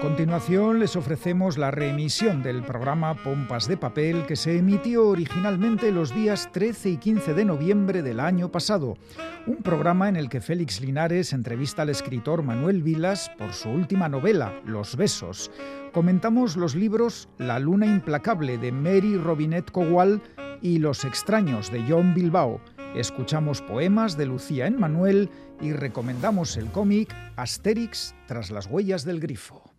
A continuación les ofrecemos la reemisión del programa Pompas de Papel que se emitió originalmente los días 13 y 15 de noviembre del año pasado. Un programa en el que Félix Linares entrevista al escritor Manuel Vilas por su última novela, Los Besos. Comentamos los libros La Luna Implacable de Mary Robinette Cowal y Los Extraños de John Bilbao. Escuchamos poemas de Lucía en Manuel y recomendamos el cómic Asterix tras las huellas del grifo.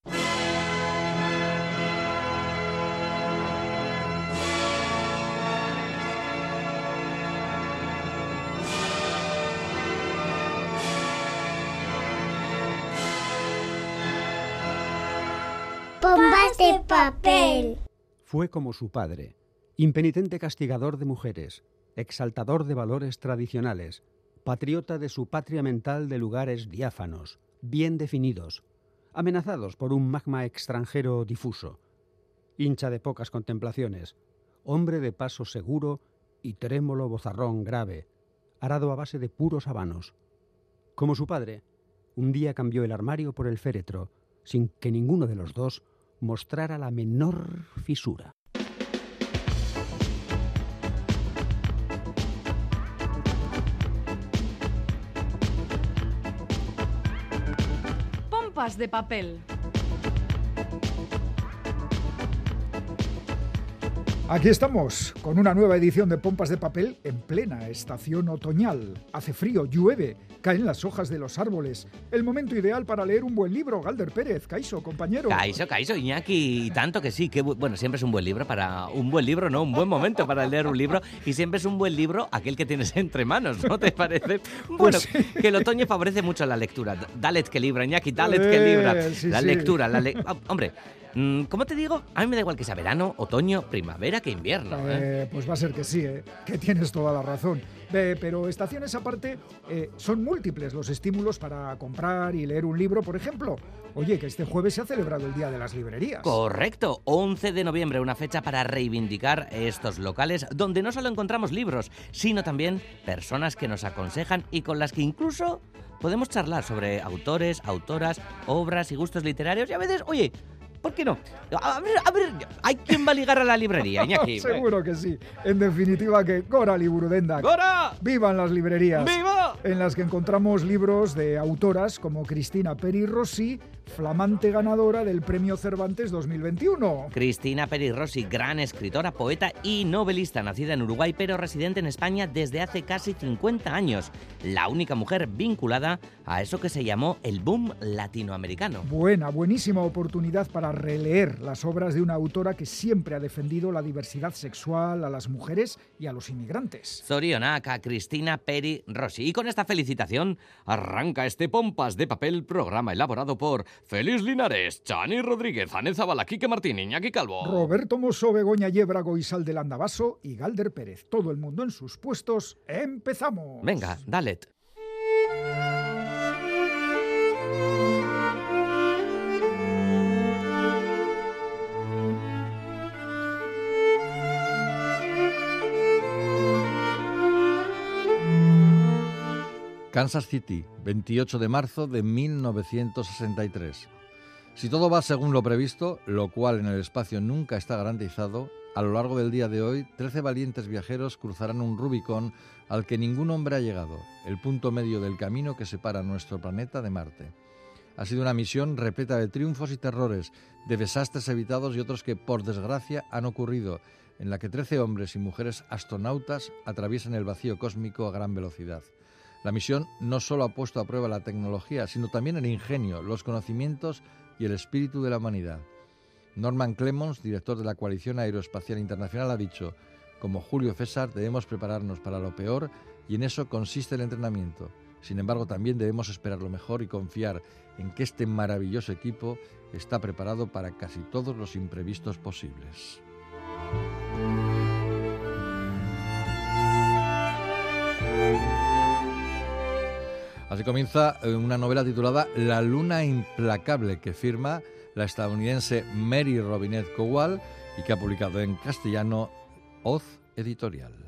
Papel. Fue como su padre, impenitente castigador de mujeres, exaltador de valores tradicionales, patriota de su patria mental de lugares diáfanos, bien definidos, amenazados por un magma extranjero difuso, hincha de pocas contemplaciones, hombre de paso seguro y trémolo bozarrón grave, arado a base de puros habanos. Como su padre, un día cambió el armario por el féretro, sin que ninguno de los dos mostrara la menor fisura. Pompas de papel. Aquí estamos con una nueva edición de Pompas de Papel en plena estación otoñal. Hace frío, llueve, caen las hojas de los árboles. El momento ideal para leer un buen libro, Galder Pérez, Caiso, compañero. Caiso, Caiso, Iñaki, tanto que sí, que bu- bueno, siempre es un buen libro para un buen libro, no, un buen momento para leer un libro y siempre es un buen libro aquel que tienes entre manos, ¿no te parece? Bueno, sí. que el otoño favorece mucho la lectura. Dalet que libra, Iñaki, dalet que libra. Eh, sí, la sí. lectura, la le- Ah, hombre, mm, ¿cómo te digo? A mí me da igual que sea verano, otoño, primavera que invierno. ¿eh? Eh, pues va a ser que sí, ¿eh? que tienes toda la razón. Pero estaciones aparte, eh, son múltiples los estímulos para comprar y leer un libro, por ejemplo. Oye, que este jueves se ha celebrado el Día de las Librerías. Correcto, 11 de noviembre, una fecha para reivindicar estos locales donde no solo encontramos libros, sino también personas que nos aconsejan y con las que incluso podemos charlar sobre autores, autoras, obras y gustos literarios y a veces, oye, ¿por qué no? A ver, a ver, ¿hay quien va a ligar a la librería, Iñaki? Seguro que sí. En definitiva, que Gora Liburudenda. ¡Gora! ¡Vivan las librerías! ¡Viva! En las que encontramos libros de autoras como Cristina Peri Rossi, flamante ganadora del Premio Cervantes 2021. Cristina Peri Rossi, gran escritora, poeta y novelista, nacida en Uruguay pero residente en España desde hace casi 50 años. La única mujer vinculada a eso que se llamó el boom latinoamericano. Buena, buenísima oportunidad para releer las obras de una autora que siempre ha defendido la diversidad sexual a las mujeres y a los inmigrantes. Zorionaka, Cristina Peri Rossi. Y con esta felicitación arranca este Pompas de Papel, programa elaborado por Félix Linares, Chani Rodríguez, Aneza Balaquique Martín, Iñaki Calvo. Roberto Mosso, Begoña Yébrago, Isal del Andabaso y Galder Pérez. Todo el mundo en sus puestos. ¡Empezamos! Venga, dalet. Kansas City, 28 de marzo de 1963. Si todo va según lo previsto, lo cual en el espacio nunca está garantizado, a lo largo del día de hoy, 13 valientes viajeros cruzarán un Rubicón al que ningún hombre ha llegado, el punto medio del camino que separa nuestro planeta de Marte. Ha sido una misión repleta de triunfos y terrores, de desastres evitados y otros que, por desgracia, han ocurrido, en la que 13 hombres y mujeres astronautas atraviesan el vacío cósmico a gran velocidad. La misión no solo ha puesto a prueba la tecnología, sino también el ingenio, los conocimientos y el espíritu de la humanidad. Norman Clemons, director de la Coalición Aeroespacial Internacional, ha dicho, como Julio César debemos prepararnos para lo peor y en eso consiste el entrenamiento. Sin embargo, también debemos esperar lo mejor y confiar en que este maravilloso equipo está preparado para casi todos los imprevistos posibles. Así comienza eh, una novela titulada La luna implacable que firma la estadounidense Mary Robinette Kowal y que ha publicado en castellano Oz Editorial.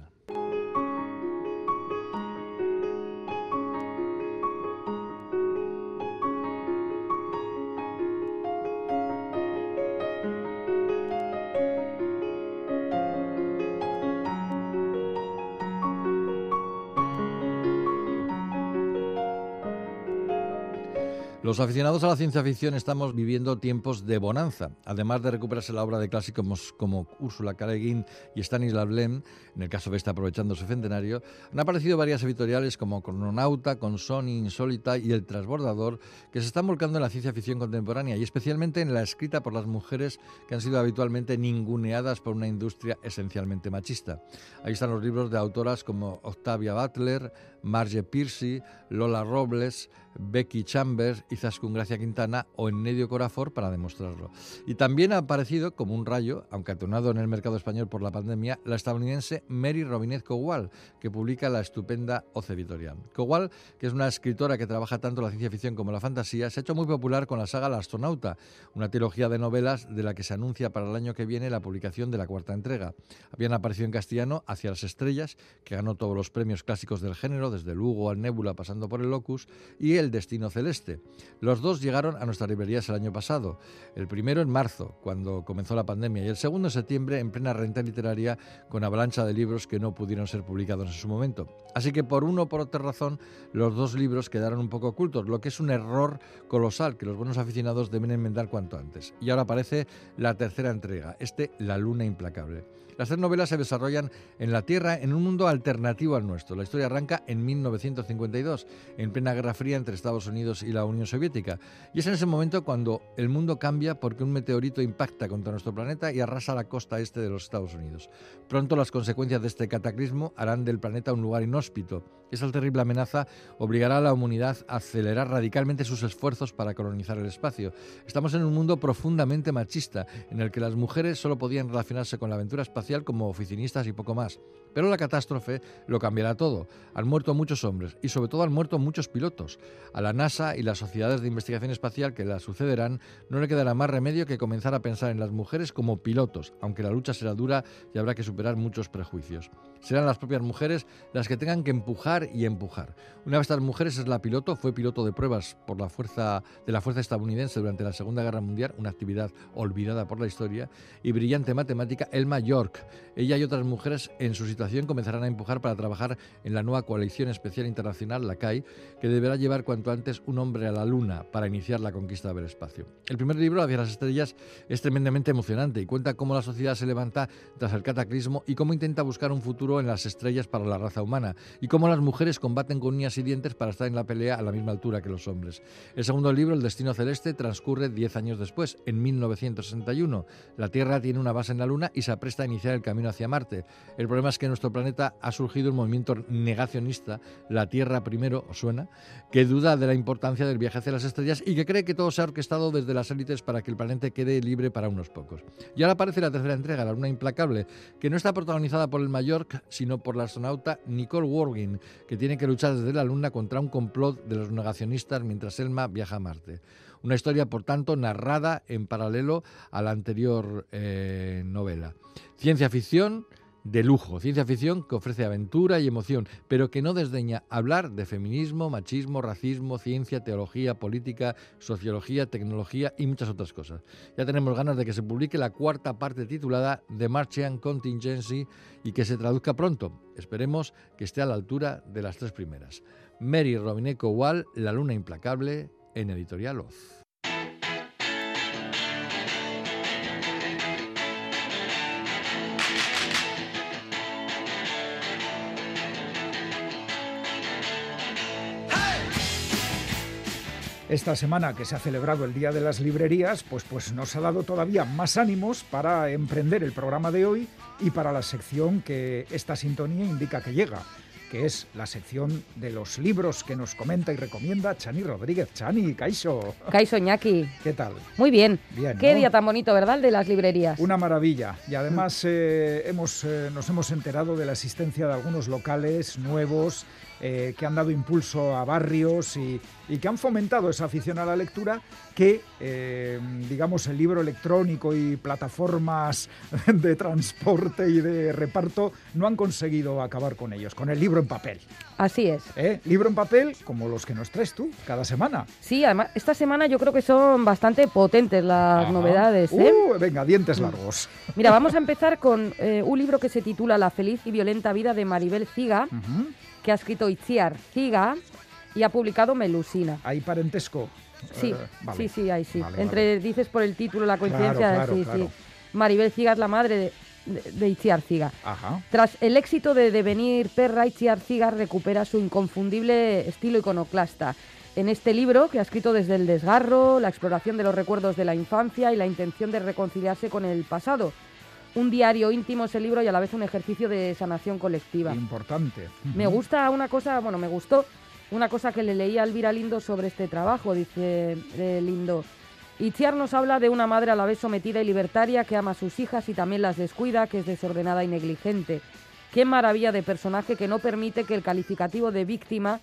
Los aficionados a la ciencia ficción estamos viviendo tiempos de bonanza. Además de recuperarse la obra de clásicos como Úrsula. Le y Stanislav Lem, en el caso de este aprovechando su centenario, han aparecido varias editoriales como Crononauta, Consoni, Insólita y El Transbordador, que se están volcando en la ciencia ficción contemporánea y especialmente en la escrita por las mujeres que han sido habitualmente ninguneadas por una industria esencialmente machista. Ahí están los libros de autoras como Octavia Butler, Marge Piercy, Lola Robles, Becky Chambers y Zaskun Gracia Quintana o en Nedio Corafor para demostrarlo. Y también ha aparecido como un rayo, aunque atonado en el mercado español por la pandemia, la estadounidense Mary Robinette Kowal, que publica la estupenda Oce Editorial. Kowal, que es una escritora que trabaja tanto la ciencia ficción como la fantasía, se ha hecho muy popular con la saga La astronauta, una trilogía de novelas de la que se anuncia para el año que viene la publicación de la cuarta entrega. Habían aparecido en castellano Hacia las estrellas, que ganó todos los premios clásicos del género, desde Lugo al Nébula pasando por el Locus, y El destino celeste. Los dos llegaron a nuestras librerías el año pasado. El primero en marzo, cuando comenzó la pandemia, y el segundo en septiembre en plena renta literaria con avalancha de libros que no pudieron ser publicados en su momento. Así que por uno o por otra razón, los dos libros quedaron un poco ocultos, lo que es un error colosal que los buenos aficionados deben enmendar cuanto antes. Y ahora aparece la tercera entrega, este La Luna Implacable. Las tres novelas se desarrollan en la Tierra en un mundo alternativo al nuestro. La historia arranca en 1952, en plena Guerra Fría entre Estados Unidos y la Unión Soviética. Y es en ese momento cuando el mundo cambia porque un meteorito impacta contra nuestro planeta y arrasa la costa este de los Estados Unidos. Pronto las consecuencias de este cataclismo harán del planeta un lugar inhóspito. Esa terrible amenaza obligará a la humanidad a acelerar radicalmente sus esfuerzos para colonizar el espacio. Estamos en un mundo profundamente machista, en el que las mujeres solo podían relacionarse con la aventura espacial como oficinistas y poco más. Pero la catástrofe lo cambiará todo. Han muerto muchos hombres y sobre todo han muerto muchos pilotos. A la NASA y las sociedades de investigación espacial que la sucederán no le quedará más remedio que comenzar a pensar en las mujeres como pilotos, aunque la lucha será dura y habrá que superar muchos prejuicios. Serán las propias mujeres las que tengan que empujar y empujar. Una de estas mujeres es la piloto, fue piloto de pruebas por la fuerza de la fuerza estadounidense durante la Segunda Guerra Mundial, una actividad olvidada por la historia, y brillante matemática Elma York. Ella y otras mujeres en su situación comenzarán a empujar para trabajar en la nueva coalición especial internacional, la CAI, que deberá llevar cuanto antes un hombre a la Luna para iniciar la conquista del espacio. El primer libro, Hacia las estrellas, es tremendamente emocionante y cuenta cómo la sociedad se levanta tras el cataclismo y cómo intenta buscar un futuro en las estrellas para la raza humana y cómo las mujeres combaten con uñas y dientes para estar en la pelea a la misma altura que los hombres. El segundo libro, El destino celeste, transcurre 10 años después, en 1961. La Tierra tiene una base en la Luna y se apresta a iniciar el camino hacia Marte. El problema es que nuestro planeta ha surgido un movimiento negacionista, la Tierra primero, ¿os suena?, que duda de la importancia del viaje hacia las estrellas y que cree que todo se ha orquestado desde las élites para que el planeta quede libre para unos pocos. Y ahora aparece la tercera entrega, La Luna Implacable, que no está protagonizada por el Mallorca, sino por la astronauta Nicole Worgin, que tiene que luchar desde la Luna contra un complot de los negacionistas mientras Elma viaja a Marte. Una historia, por tanto, narrada en paralelo a la anterior eh, novela. Ciencia ficción, de lujo, ciencia ficción que ofrece aventura y emoción, pero que no desdeña hablar de feminismo, machismo, racismo, ciencia, teología, política, sociología, tecnología y muchas otras cosas. Ya tenemos ganas de que se publique la cuarta parte titulada The Martian Contingency y que se traduzca pronto. Esperemos que esté a la altura de las tres primeras. Mary Robineco Wall, La Luna Implacable, en Editorial Oz. Esta semana que se ha celebrado el Día de las Librerías, pues, pues nos ha dado todavía más ánimos para emprender el programa de hoy y para la sección que esta sintonía indica que llega que es la sección de los libros que nos comenta y recomienda Chani Rodríguez. Chani, Caixo. Caixo Ñaki. ¿Qué tal? Muy bien. Bien. Qué ¿no? día tan bonito, ¿verdad? El de las librerías. Una maravilla. Y además eh, hemos, eh, nos hemos enterado de la existencia de algunos locales nuevos eh, que han dado impulso a barrios y, y que han fomentado esa afición a la lectura que, eh, digamos, el libro electrónico y plataformas de transporte y de reparto no han conseguido acabar con ellos, con el libro en papel. Así es. ¿eh? Libro en papel como los que nos traes tú cada semana. Sí, además, esta semana yo creo que son bastante potentes las Ajá. novedades. Uh, venga, dientes largos. Mira, vamos a empezar con un libro que se titula La feliz y violenta vida de Maribel Ciga. Que ha escrito Itziar Ciga y ha publicado Melusina. Hay parentesco. Sí, Eh, vale. sí, sí, ahí sí. Vale, Entre, dices por el título, la coincidencia, claro, sí, claro. sí. Maribel Ciga es la madre de, de, de Itziar Ciga. Ajá. Tras el éxito de Devenir Perra, Itziar Ciga recupera su inconfundible estilo iconoclasta. En este libro, que ha escrito desde el desgarro, la exploración de los recuerdos de la infancia y la intención de reconciliarse con el pasado. Un diario íntimo es el libro y a la vez un ejercicio de sanación colectiva. Importante. Me gusta una cosa, bueno, me gustó una cosa que le leí a Elvira Lindo sobre este trabajo, dice eh, Lindo. Itziar nos habla de una madre a la vez sometida y libertaria que ama a sus hijas y también las descuida, que es desordenada y negligente. Qué maravilla de personaje que no permite que el calificativo de víctima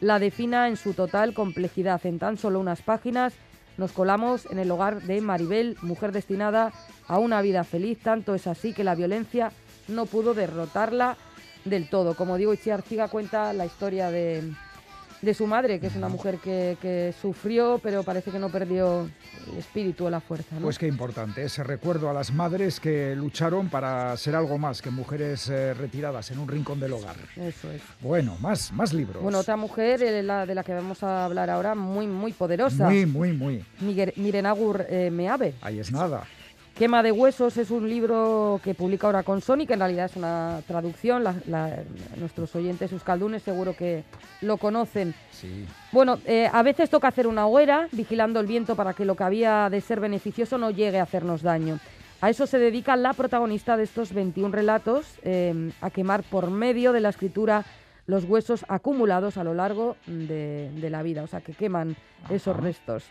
la defina en su total complejidad. En tan solo unas páginas nos colamos en el hogar de Maribel, mujer destinada a una vida feliz. Tanto es así que la violencia no pudo derrotarla del todo. Como digo, Itziar Ciga cuenta la historia de, de su madre, que es una mujer que, que sufrió, pero parece que no perdió el espíritu o la fuerza. ¿no? Pues qué importante, ese recuerdo a las madres que lucharon para ser algo más que mujeres eh, retiradas en un rincón del hogar. Eso es. Bueno, más, más libros. Bueno, otra mujer eh, la, de la que vamos a hablar ahora, muy, muy poderosa. Muy, muy, muy. Miguel- Miren Agur eh, Meave. Ahí es nada. Quema de Huesos es un libro que publica ahora con Sony, que en realidad es una traducción. La- la- nuestros oyentes euskaldunes seguro que lo conocen. Sí. Bueno, eh, a veces toca hacer una hoguera, vigilando el viento para que lo que había de ser beneficioso no llegue a hacernos daño. A eso se dedica la protagonista de estos 21 relatos, eh, a quemar por medio de la escritura los huesos acumulados a lo largo de, de la vida, o sea, que queman esos restos.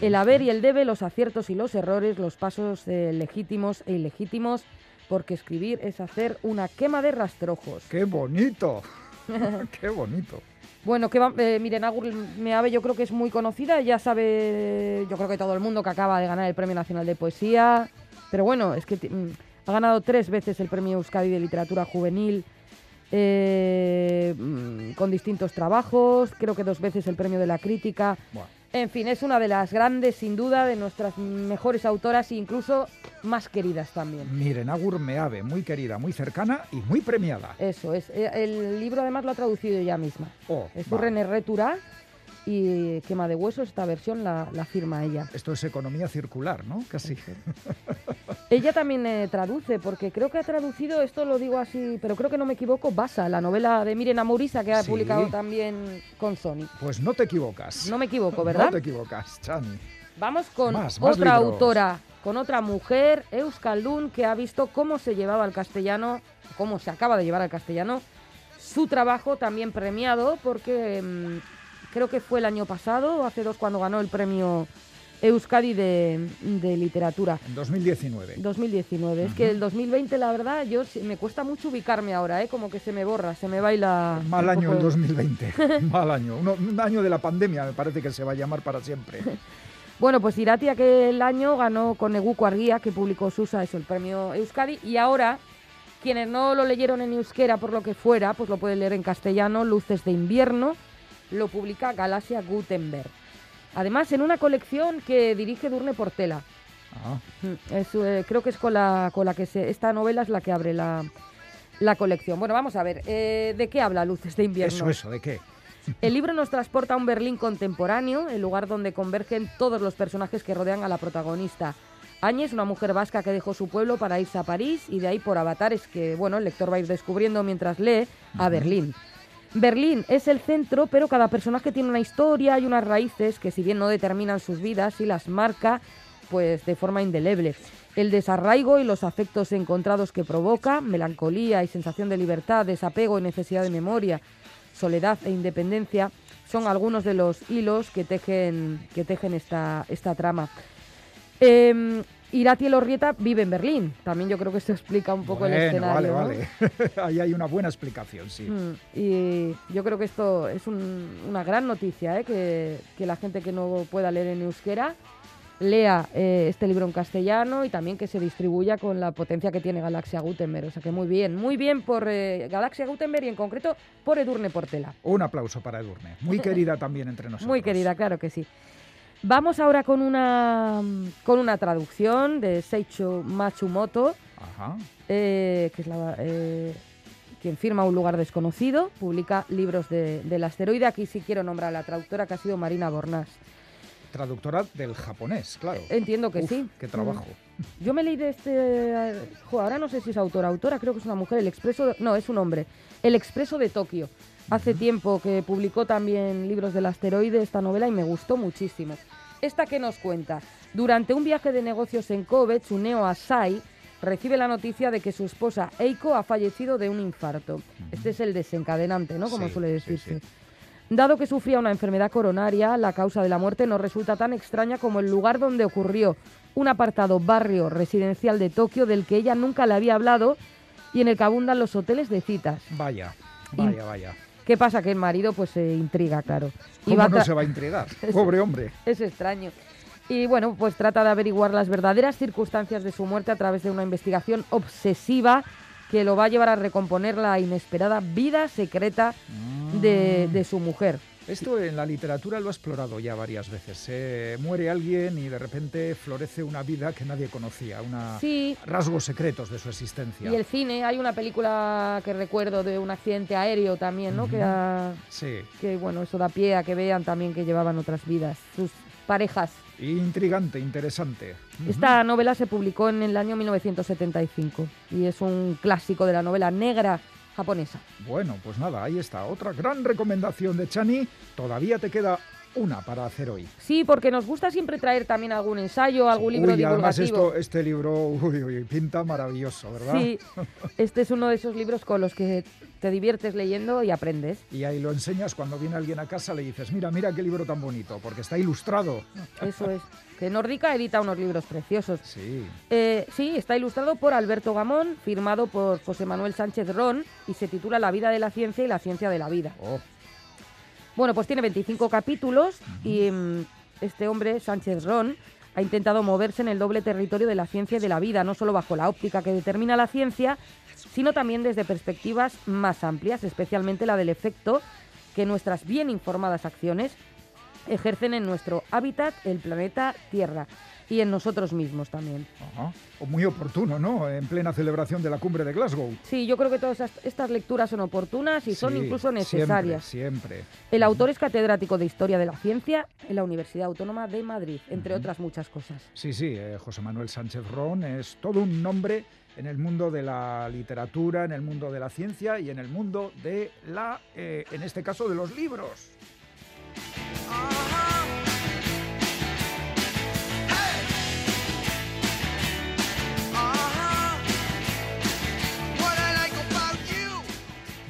el haber y el debe, los aciertos y los errores, los pasos eh, legítimos e ilegítimos, porque escribir es hacer una quema de rastrojos. ¡Qué bonito! ¡Qué bonito! Bueno, que va, eh, miren, Agur Meave yo creo que es muy conocida, ya sabe, yo creo que todo el mundo que acaba de ganar el Premio Nacional de Poesía, pero bueno, es que mm, ha ganado tres veces el Premio Euskadi de Literatura Juvenil eh, mm, con distintos trabajos, creo que dos veces el Premio de la Crítica. Bueno, En fin, es una de las grandes, sin duda, de nuestras mejores autoras e incluso más queridas también. miren, Agur Meave, muy querida, muy cercana y muy premiada. Eso es. Eh, El libro además lo ha traducido ella misma. Oh, Es va. René Retura y Quema de Huesos, esta versión la, la firma ella. Esto es economía circular, ¿no? Casi. Ella también eh, traduce, porque creo que ha traducido, esto lo digo así, pero creo que no me equivoco, Basa, la novela de Miren Amorisa que ha Sí. publicado también con Sony. Pues no te equivocas. No me equivoco, ¿verdad? No te equivocas, Chani. Vamos con Más, más otra libros. autora, con otra mujer, Euskaldun, que ha visto cómo se llevaba al castellano, cómo se acaba de llevar al castellano, su trabajo también premiado, porque mm, creo que fue el año pasado o hace dos cuando ganó el premio Euskadi de, de literatura. En 2019. 2019. Es que el 2020, la verdad, yo me cuesta mucho ubicarme ahora, ¿eh? Como que se me borra, se me baila. Mal año el 2020. Mal año. Uno- un año de la pandemia me parece que se va a llamar para siempre. Bueno, pues Irati aquel año ganó con Eguco Arguía, que publicó Susa, eso, el premio Euskadi, y ahora quienes no lo leyeron en euskera por lo que fuera, pues lo pueden leer en castellano, Luces de invierno, lo publica Galaxia Gutenberg. Además, en una colección que dirige Durne Portela. Ah, Mm, es, eh, creo que es con la, con la que se, esta novela es la que abre la, la colección. Bueno, vamos a ver, eh, ¿de qué habla Luces de invierno? eso, eso, ¿de qué? El libro nos transporta a un Berlín contemporáneo, el lugar donde convergen todos los personajes que rodean a la protagonista. Áñez, una mujer vasca que dejó su pueblo para irse a París y de ahí por avatares que, bueno, el lector va a ir descubriendo mientras lee, a Berlín. Berlín es el centro, pero cada personaje tiene una historia y unas raíces que si bien no determinan sus vidas, y las marca pues de forma indeleble. El desarraigo y los afectos encontrados que provoca, melancolía y sensación de libertad, desapego y necesidad de memoria, soledad e independencia, son algunos de los hilos que tejen, que tejen esta, esta trama. Eh, Irati Elorrieta vive en Berlín. También yo creo que esto explica un poco el escenario. ¿no? Vale, vale. Ahí hay una buena explicación, sí. Mm, Y yo creo que esto es un- una gran noticia, ¿eh? que, que la gente que no pueda leer en euskera lea eh, este libro en castellano y también que se distribuya con la potencia que tiene Galaxia Gutenberg. O sea que muy bien, muy bien por eh, Galaxia Gutenberg y en concreto por Edurne Portela. Un aplauso para Edurne. Muy querida también entre nosotros. Muy querida, claro que sí. Vamos ahora con una, con una traducción de Seicho Matsumoto, Ajá. eh, que es la, eh, quien firma Un lugar desconocido, publica libros de- del asteroide. Aquí sí quiero nombrar a la traductora que ha sido Marina Bornás. traductora del japonés, claro. Entiendo que Uf, sí. Qué trabajo. Mm. Yo me leí de este... eh, jo, ahora no sé si es autora, autora, creo que es una mujer, el Expreso... de- no, es un hombre. El Expreso de Tokio. Hace tiempo que publicó también libros del asteroide, esta novela, y me gustó muchísimo. Esta que nos cuenta. Durante un viaje de negocios en Kobe, Tsuneo Asai recibe la noticia de que su esposa Eiko ha fallecido de un infarto. Este es el desencadenante, ¿no? Como Sí, suele decirse. sí. Dado que sufría una enfermedad coronaria, la causa de la muerte no resulta tan extraña como el lugar donde ocurrió, un apartado barrio residencial de Tokio del que ella nunca le había hablado y en el que abundan los hoteles de citas. Vaya, vaya, vaya. ¿Qué pasa? Que el marido pues se intriga, claro. Y ¿Cómo va a no se va a intrigar? Pobre hombre. es extraño. Y bueno, pues trata de averiguar las verdaderas circunstancias de su muerte a través de una investigación obsesiva que lo va a llevar a recomponer la inesperada vida secreta de, de su mujer. Esto en la literatura lo ha explorado ya varias veces. Se muere alguien y de repente florece una vida que nadie conocía, una Sí, rasgos secretos de su existencia. y el cine, hay una película que recuerdo de un accidente aéreo también, ¿no? que, Sí, que bueno, eso da pie a que vean también que llevaban otras vidas, sus parejas. intrigante, interesante. Esta novela se publicó en el año 1975 y es un clásico de la novela negra Bueno, pues nada, ahí está. Otra gran recomendación de Chani. Todavía te queda una para hacer hoy. Sí, porque nos gusta siempre traer también algún ensayo, algún libro Uy, además divulgativo. esto, este libro, uy, uy, pinta maravilloso, ¿verdad? Sí, este es uno de esos libros con los que te diviertes leyendo y aprendes. Y ahí lo enseñas cuando viene alguien a casa, le dices, mira, mira qué libro tan bonito, porque está ilustrado. Eso es. Que Nórdica edita unos libros preciosos. Sí, Eh, sí, está ilustrado por Alberto Gamón, firmado por José Manuel Sánchez Ron y se titula La vida de la ciencia y la ciencia de la vida. oh, Bueno, pues tiene 25 capítulos y mm, este hombre, Sánchez Ron, ha intentado moverse en el doble territorio de la ciencia y de la vida, no solo bajo la óptica que determina la ciencia, sino también desde perspectivas más amplias, especialmente la del efecto que nuestras bien informadas acciones ejercen en nuestro hábitat, el planeta Tierra, y en nosotros mismos también. ajá. Muy oportuno, ¿no? En plena celebración de la cumbre de Glasgow. Sí, yo creo que todas estas- lecturas son oportunas y son Sí, incluso necesarias. Siempre, siempre. El autor es catedrático de Historia de la Ciencia en la Universidad Autónoma de Madrid, entre otras muchas cosas. Sí, sí, eh, José Manuel Sánchez Ron es todo un nombre en el mundo de la literatura, en el mundo de la ciencia y en el mundo de la, eh, en este caso, de los libros.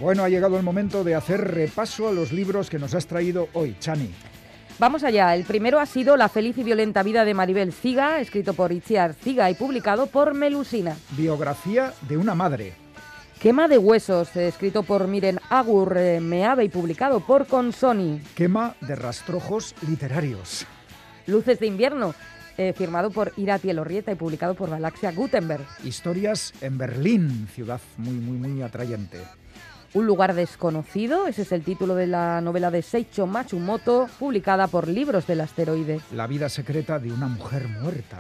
Bueno, ha llegado el momento de hacer repaso a los libros que nos has traído hoy, Chani. Vamos allá, el primero ha sido La feliz y violenta vida de Maribel Ziga, escrito por Itziar Ziga y publicado por Melusina. Biografía de una madre. Quema de huesos, eh, escrito por Miren Agur eh, Meave y publicado por Consoni. Quema de rastrojos literarios. Luces de invierno, eh, firmado por Irati Elorrieta y publicado por Galaxia Gutenberg. Historias en Berlín, ciudad muy, muy, muy atrayente. Un lugar desconocido, ese es el título de la novela de Seicho Matsumoto, publicada por Libros del Asteroide. La vida secreta de una mujer muerta.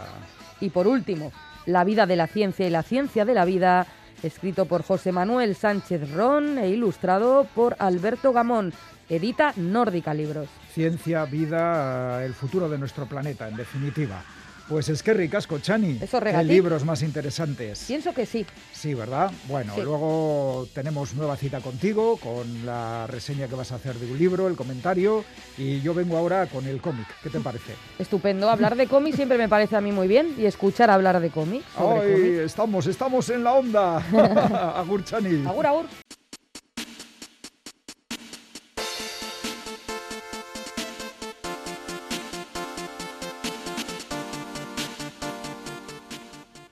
Y por último, La vida de la ciencia y la ciencia de la vida, escrito por José Manuel Sánchez Ron e ilustrado por Alberto Gamón. Edita Nórdica Libros. Ciencia, vida, el futuro de nuestro planeta, en definitiva. Pues es que ricasco, Chani. Eso, Qué libros más interesantes. Pienso que sí. Sí, ¿verdad? Bueno, Sí. luego tenemos nueva cita contigo, con la reseña que vas a hacer de un libro, el comentario, y yo vengo ahora con el cómic. ¿Qué te parece? Estupendo. Hablar de cómics siempre me parece a mí muy bien y escuchar hablar de sobre ¡Ay, estamos, estamos en la onda! Agur, Chani. Agur, agur.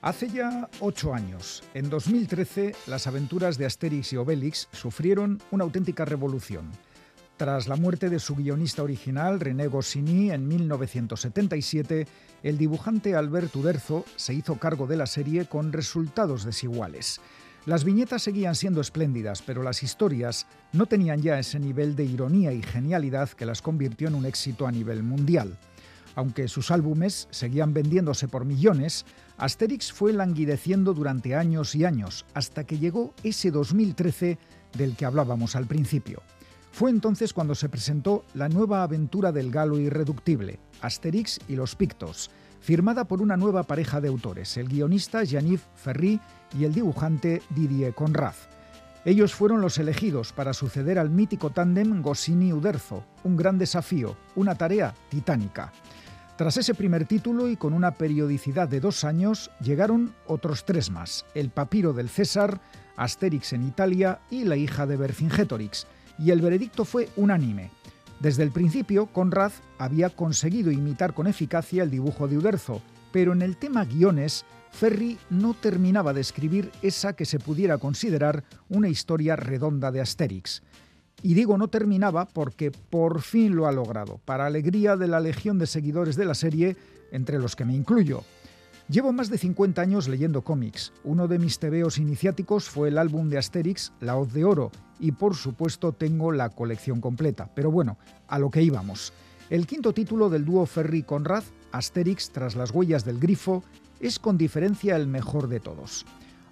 Hace ya ocho años, en 2013, las aventuras de Asterix y Obelix sufrieron una auténtica revolución. Tras la muerte de su guionista original, René Goscinny, en 1977, el dibujante Albert Uderzo se hizo cargo de la serie con resultados desiguales. Las viñetas seguían siendo espléndidas, pero las historias no tenían ya ese nivel de ironía y genialidad que las convirtió en un éxito a nivel mundial. Aunque sus álbumes seguían vendiéndose por millones, Asterix fue languideciendo durante años y años, hasta que llegó ese 2013 del que hablábamos al principio. Fue entonces cuando se presentó la nueva aventura del galo irreductible, Asterix y los Pictos, firmada por una nueva pareja de autores, el guionista Jean-Yves Ferry y el dibujante Didier Conrad. Ellos fueron los elegidos para suceder al mítico tándem Goscinny-Uderzo, un gran desafío, una tarea titánica. Tras ese primer título y con una periodicidad de dos años, llegaron otros tres más, El papiro del César, Asterix en Italia y La hija de Vercingetorix, y el veredicto fue unánime. Desde el principio, Conrad había conseguido imitar con eficacia el dibujo de Uderzo, pero en el tema guiones, Ferry no terminaba de escribir esa que se pudiera considerar una historia redonda de Asterix. Y digo no terminaba porque por fin lo ha logrado, para alegría de la legión de seguidores de la serie, entre los que me incluyo. Llevo más de 50 años leyendo cómics. Uno de mis tebeos iniciáticos fue el álbum de Asterix, La Hoz de Oro, y por supuesto tengo la colección completa. Pero bueno, a lo que íbamos. El quinto título del dúo Ferry Conrad, Asterix tras las huellas del grifo, es con diferencia el mejor de todos.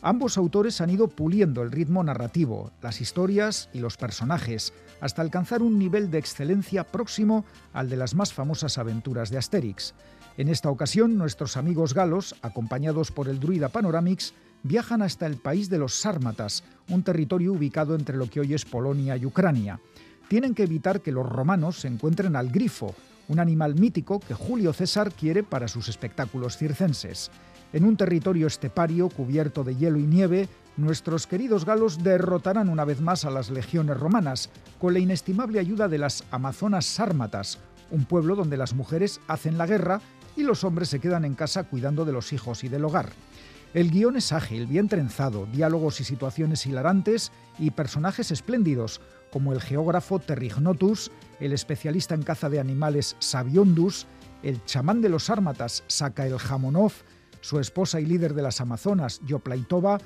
Ambos autores han ido puliendo el ritmo narrativo, las historias y los personajes, hasta alcanzar un nivel de excelencia próximo al de las más famosas aventuras de Asterix. En esta ocasión, nuestros amigos galos, acompañados por el druida Panoramix, viajan hasta el país de los Sármatas, un territorio ubicado entre lo que hoy es Polonia y Ucrania. Tienen que evitar que los romanos se encuentren al grifo, un animal mítico que Julio César quiere para sus espectáculos circenses. En un territorio estepario cubierto de hielo y nieve, nuestros queridos galos derrotarán una vez más a las legiones romanas, con la inestimable ayuda de las Amazonas Sármatas, un pueblo donde las mujeres hacen la guerra y los hombres se quedan en casa cuidando de los hijos y del hogar. El guion es ágil, bien trenzado, diálogos y situaciones hilarantes y personajes espléndidos, como el geógrafo Terrignotus, el especialista en caza de animales Sabiondus, el chamán de los ármatas Saka Jamonov, su esposa y líder de las Amazonas Yoplaitova,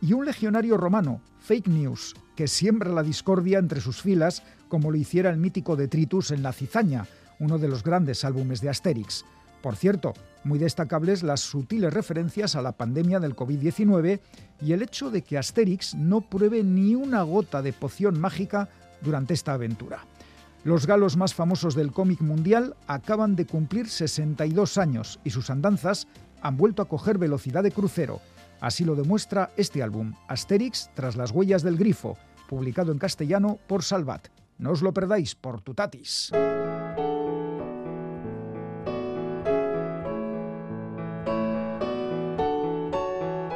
y un legionario romano, Fake News, que siembra la discordia entre sus filas como lo hiciera el mítico Detritus en La Cizaña, uno de los grandes álbumes de Asterix. Por cierto, muy destacables las sutiles referencias a la pandemia del COVID-19 y el hecho de que Asterix no pruebe ni una gota de poción mágica durante esta aventura. Los galos más famosos del cómic mundial acaban de cumplir 62 años y sus andanzas han vuelto a coger velocidad de crucero. Así lo demuestra este álbum, Asterix tras las huellas del grifo, publicado en castellano por Salvat. No os lo perdáis por Tutatis.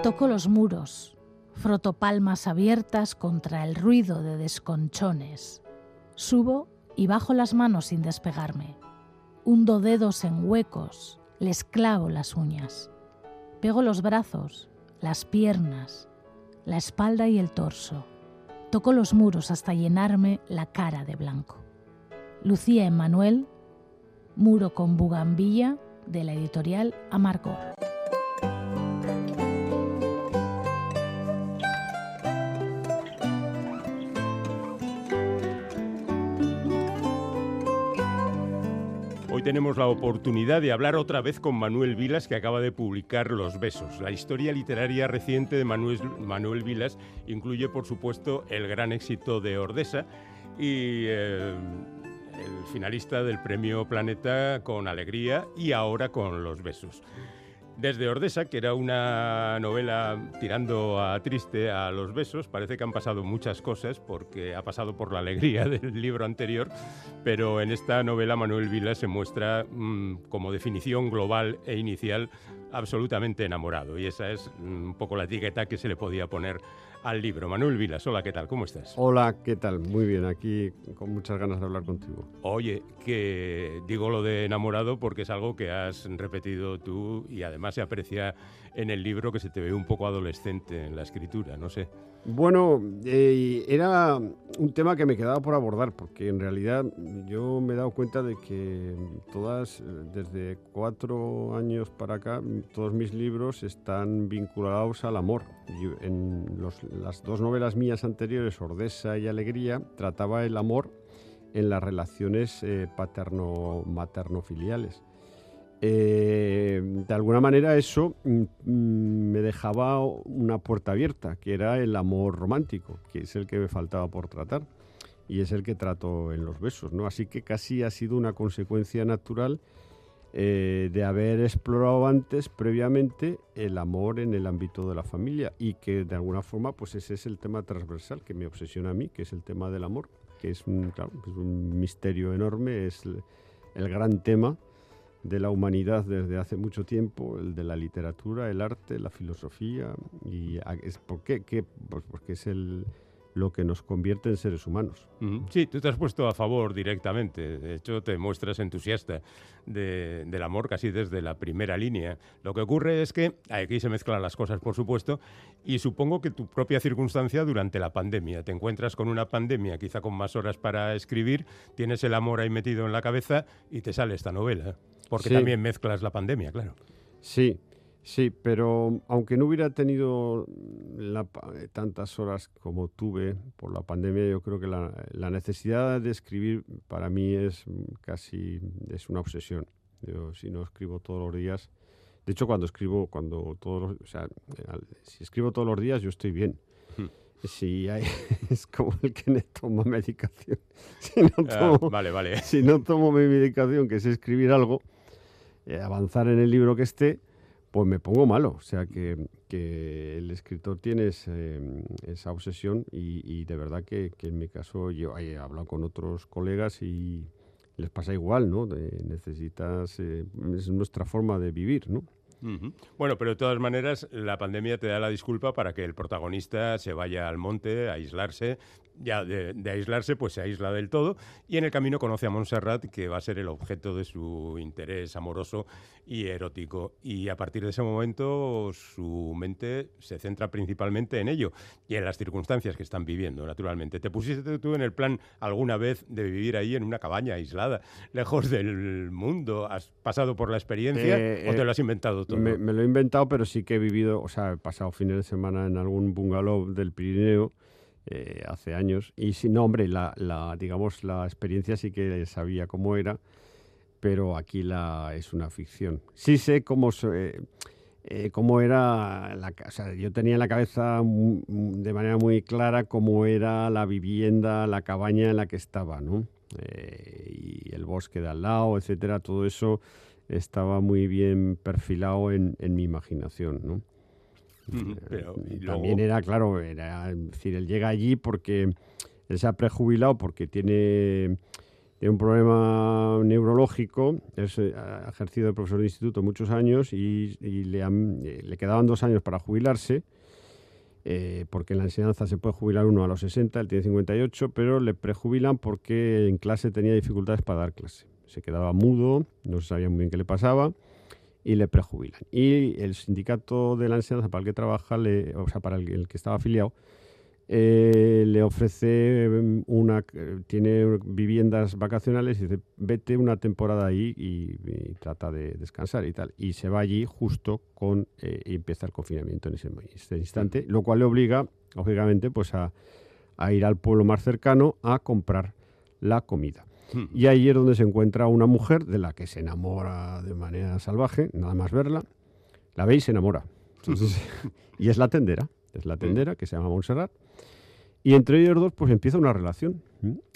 Toco los muros, froto palmas abiertas contra el ruido de desconchones. Subo y bajo las manos sin despegarme. Hundo dedos en huecos, les clavo las uñas. Pego los brazos, las piernas, la espalda y el torso. Toco los muros hasta llenarme la cara de blanco. Lucía Emmanuel, Muro con Bugambilla, de la editorial Amargor. Tenemos la oportunidad de hablar otra vez con Manuel Vilas, que acaba de publicar Los Besos. La historia literaria reciente de Manuel, Vilas incluye, por supuesto, el gran éxito de Ordesa y eh, el finalista del Premio Planeta con Alegría y ahora con Los Besos desde Ordesa, que era una novela tirando a triste a los besos. Parece que han pasado muchas cosas porque ha pasado por la alegría del libro anterior, pero en esta novela Manuel Vila se muestra mm, como definición global e inicial absolutamente enamorado y esa es mm, un poco la etiqueta que se le podía poner al libro. Manuel Vilas, hola, ¿qué tal? ¿Cómo estás? Hola, ¿qué tal? Muy bien, aquí con muchas ganas de hablar contigo. Oye, que digo lo de enamorado porque es algo que has repetido tú y además se aprecia en el libro que se te ve un poco adolescente en la escritura, no sé. Bueno, eh, era un tema que me quedaba por abordar, porque en realidad yo me he dado cuenta de que todas, desde cuatro años para acá, todos mis libros están vinculados al amor. en las dos novelas mías anteriores, Ordesa y Alegría, trataba el amor en las relaciones eh, paterno-materno-filiales. Eh, de alguna manera eso mm, mm, me dejaba una puerta abierta, que era el amor romántico, que es el que me faltaba por tratar. y es el que trato en los besos, ¿no? Así que casi ha sido una consecuencia natural eh, de haber explorado antes, previamente, el amor en el ámbito de la familia y que de alguna forma, pues ese es el tema transversal que me obsesiona a mí, que es el tema del amor, que es un, es un misterio enorme, es el gran tema de la humanidad desde hace mucho tiempo, el de la literatura, el arte, la filosofía. ¿Y es, por qué? Pues porque es el, lo que nos convierte en seres humanos. Sí, tú te has puesto a favor directamente. De hecho, te muestras entusiasta del amor casi desde la primera línea. Lo que ocurre es que aquí se mezclan las cosas, por supuesto, y supongo que tu propia circunstancia durante la pandemia. Te encuentras con una pandemia, quizá con más horas para escribir, tienes el amor ahí metido en la cabeza y te sale esta novela. Porque también mezclas la pandemia, claro. Sí, sí, pero aunque no hubiera tenido tantas horas como tuve por la pandemia, yo creo que la, necesidad de escribir para mí es casi es una obsesión. Yo si no escribo todos los días, de hecho cuando escribo, cuando todos, o sea, si escribo todos los días yo estoy bien. Hmm. Si hay, es como el que no toma medicación. Si no ah, vale, vale. Si no tomo mi medicación, que es escribir algo, eh, avanzar en el libro que esté, pues me pongo malo. O sea que, que el escritor tiene esa obsesión y, de verdad que, en mi caso yo he hablado con otros colegas y les pasa igual, ¿no? necesitas, eh, es nuestra forma de vivir, ¿no? Bueno, pero de todas maneras, la pandemia te da la disculpa para que el protagonista se vaya al monte a aislarse, ya de, aislarse, pues se aísla del todo y en el camino conoce a Montserrat, que va a ser el objeto de su interés amoroso y erótico. Y a partir de ese momento su mente se centra principalmente en ello y en las circunstancias que están viviendo, naturalmente. ¿Te pusiste tú en el plan alguna vez de vivir ahí en una cabaña aislada, lejos del mundo? ¿Has pasado por la experiencia o te lo has inventado todo? Me, me, lo he inventado, pero sí que he vivido, o sea, he pasado fines de semana en algún bungalow del Pirineo eh, hace años. Y si no, hombre, la, digamos, la experiencia sí que sabía cómo era, pero aquí la, es una ficción. Sí sé cómo, eh, eh, cómo era, la, sea, yo tenía en la cabeza de manera muy clara cómo era la vivienda, la cabaña en la que estaba, ¿no? y el bosque de al lado, etcétera, todo eso estaba muy bien perfilado en, en mi imaginación, ¿no? Pero, También era, claro, era, decir, él llega allí porque él se ha prejubilado porque tiene, un problema neurológico, es, eh, ha ejercido de profesor de instituto muchos años y, le, eh, le, quedaban dos años para jubilarse. Eh, porque en la enseñanza se puede jubilar uno a los 60, él tiene 58, pero le prejubilan porque en clase tenía dificultades para dar clase. Se quedaba mudo, no se sabía muy bien qué le pasaba y le prejubilan. Y el sindicato de la enseñanza para el que trabaja, o sea, para el, que estaba afiliado, eh, le ofrece mm, una, tiene viviendas vacacionales y dice, vete una temporada ahí y, trata de descansar y tal. Y se va allí justo con, eh, y empieza el confinamiento en ese, este instante, lo cual le obliga, lógicamente, pues a, a ir al pueblo más cercano a comprar la comida. Y ahí es donde se encuentra una mujer de la que se enamora de manera salvaje, nada más verla. La ve y se enamora. y es la tendera, es la tendera que se llama Montserrat. Y entre ellos dos, pues empieza una relación.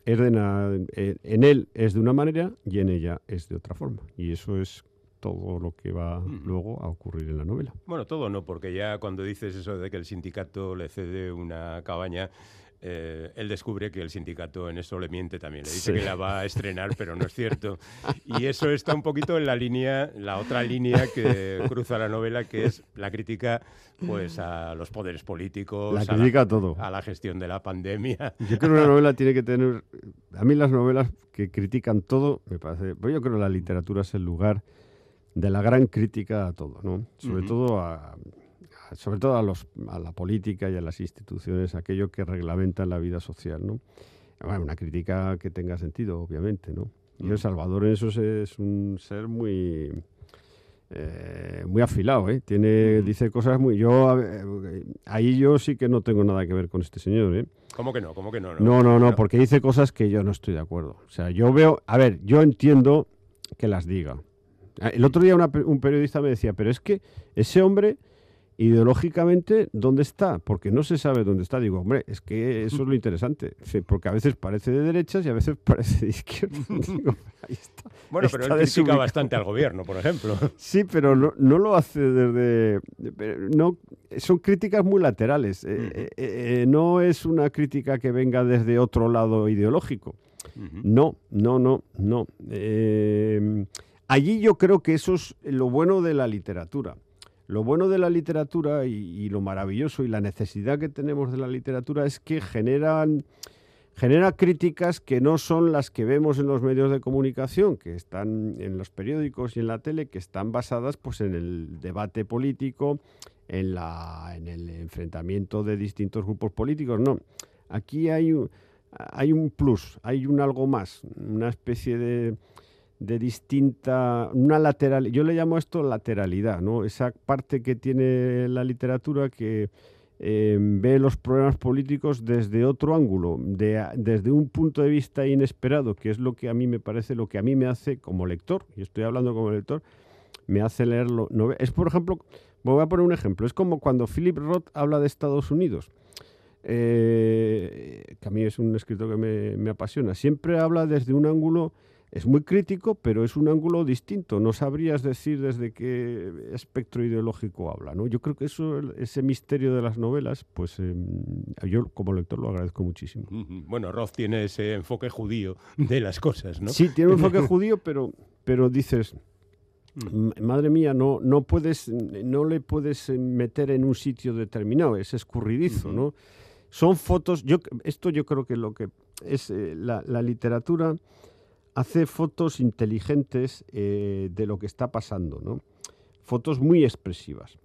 Es eh, en él es de una manera y en ella es de otra forma. Y eso es todo lo que va luego a ocurrir en la novela. Bueno, todo no, porque ya cuando dices eso de que el sindicato le cede una cabaña, eh, él descubre que el sindicato en eso le miente también. Le dice que la va a estrenar, pero no es cierto. Y eso está un poquito en la línea, la otra línea que cruza la novela, que es la crítica pues, a los poderes políticos, la crítica a, todo. a la gestión de la pandemia. Yo creo que una novela tiene que tener. A mí las novelas que critican todo, me parece. Pues yo creo que la literatura es el lugar de la gran crítica a todo, ¿no? Sobre todo a sobre todo a, los, a la política y a las instituciones, aquello que reglamenta la vida social, ¿no? una crítica que tenga sentido, obviamente, ¿no? Y el mm. Salvador en eso es un ser muy... Eh, muy afilado, ¿eh? Tiene, mm. dice cosas muy... Yo, ahí yo sí que no tengo nada que ver con este señor, ¿eh? ¿Cómo que no? ¿Cómo que no? No, no, no, porque dice cosas que yo no estoy de acuerdo. O sea, yo veo... A ver, yo entiendo que las diga. El otro día un periodista me decía, pero es que ese hombre ideológicamente, ¿dónde está? Porque no se sabe dónde está. Digo, hombre, es que eso es lo interesante. Porque a veces parece de derechas y a veces parece de izquierdas. bueno, pero él critica bastante al gobierno, por ejemplo. Sí, pero no, no lo hace desde... No, son críticas muy laterales. Eh, eh, eh, no es una crítica que venga desde otro lado ideológico. No, no, no, no. allí yo creo que eso es lo bueno de la literatura lo bueno de la literatura y, lo maravilloso y la necesidad que tenemos de la literatura es que generan genera críticas que no son las que vemos en los medios de comunicación, que están en los periódicos y en la tele, que están basadas pues en el debate político, en la en el enfrentamiento de distintos grupos políticos, no. Aquí hay hay un plus, hay un algo más, una especie de de distinta, una lateral, yo le llamo esto lateralidad, ¿no? Esa parte que tiene la literatura que eh, ve los problemas políticos desde otro ángulo, desde un punto de vista inesperado, que es lo que a mí me parece, lo que a mí me hace como lector, y estoy hablando como lector, me hace leerlo. Es, por ejemplo, voy a poner un ejemplo, es como cuando Philip Roth habla de Estados Unidos. Eh, que a mí es un escritor que me, me apasiona. Siempre habla desde un ángulo es muy crítico, pero es un ángulo distinto. No sabrías decir desde qué espectro ideológico habla. ¿no? Yo creo que eso, ese misterio de las novelas, pues em, yo como lector lo agradezco muchísimo. Bueno, Roth tiene ese enfoque judío de las cosas, ¿no? Sí, tiene un enfoque judío, pero, pero dices, madre mía, no, no puedes, no le puedes meter en un sitio determinado, es escurridizo, ¿no? Son fotos, yo, esto yo creo que lo que es eh, la, la literatura hace fotos inteligentes eh, de lo que está pasando, ¿no? Fotos muy expresivas.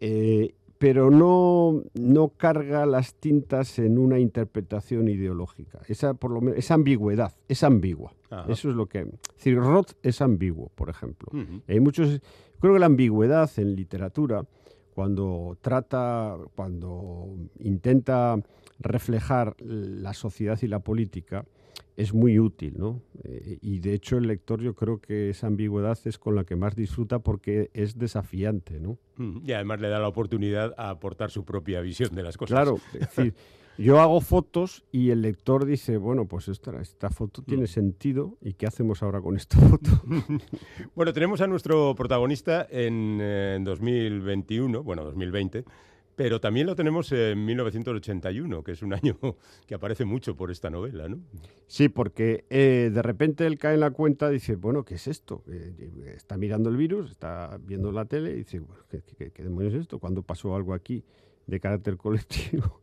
Eh, pero no, no carga las tintas en una interpretación ideológica. Esa, por lo menos, esa ambigüedad, es ambigua. Eso es lo que... Es decir, Roth es ambiguo, por ejemplo. Hay muchos... Creo que la ambigüedad en literatura, cuando trata, cuando intenta reflejar la sociedad y la política, es muy útil, ¿no? Eh, y de hecho el lector yo creo que esa ambigüedad es con la que más disfruta porque es desafiante, ¿no? Y además le da la oportunidad a aportar su propia visión de las cosas. Claro, es decir, yo hago fotos y el lector dice, bueno, pues esta, esta foto tiene mm. sentido y ¿qué hacemos ahora con esta foto? bueno, tenemos a nuestro protagonista en, eh, en 2021, bueno, 2020 pero también lo tenemos en 1981, que es un año que aparece mucho por esta novela, ¿no? Sí, porque eh, de repente él cae en la cuenta y dice, bueno, ¿qué es esto? Eh, está mirando el virus, está viendo la tele y dice, ¿qué, demonios es esto? ¿Cuándo pasó algo aquí de carácter colectivo?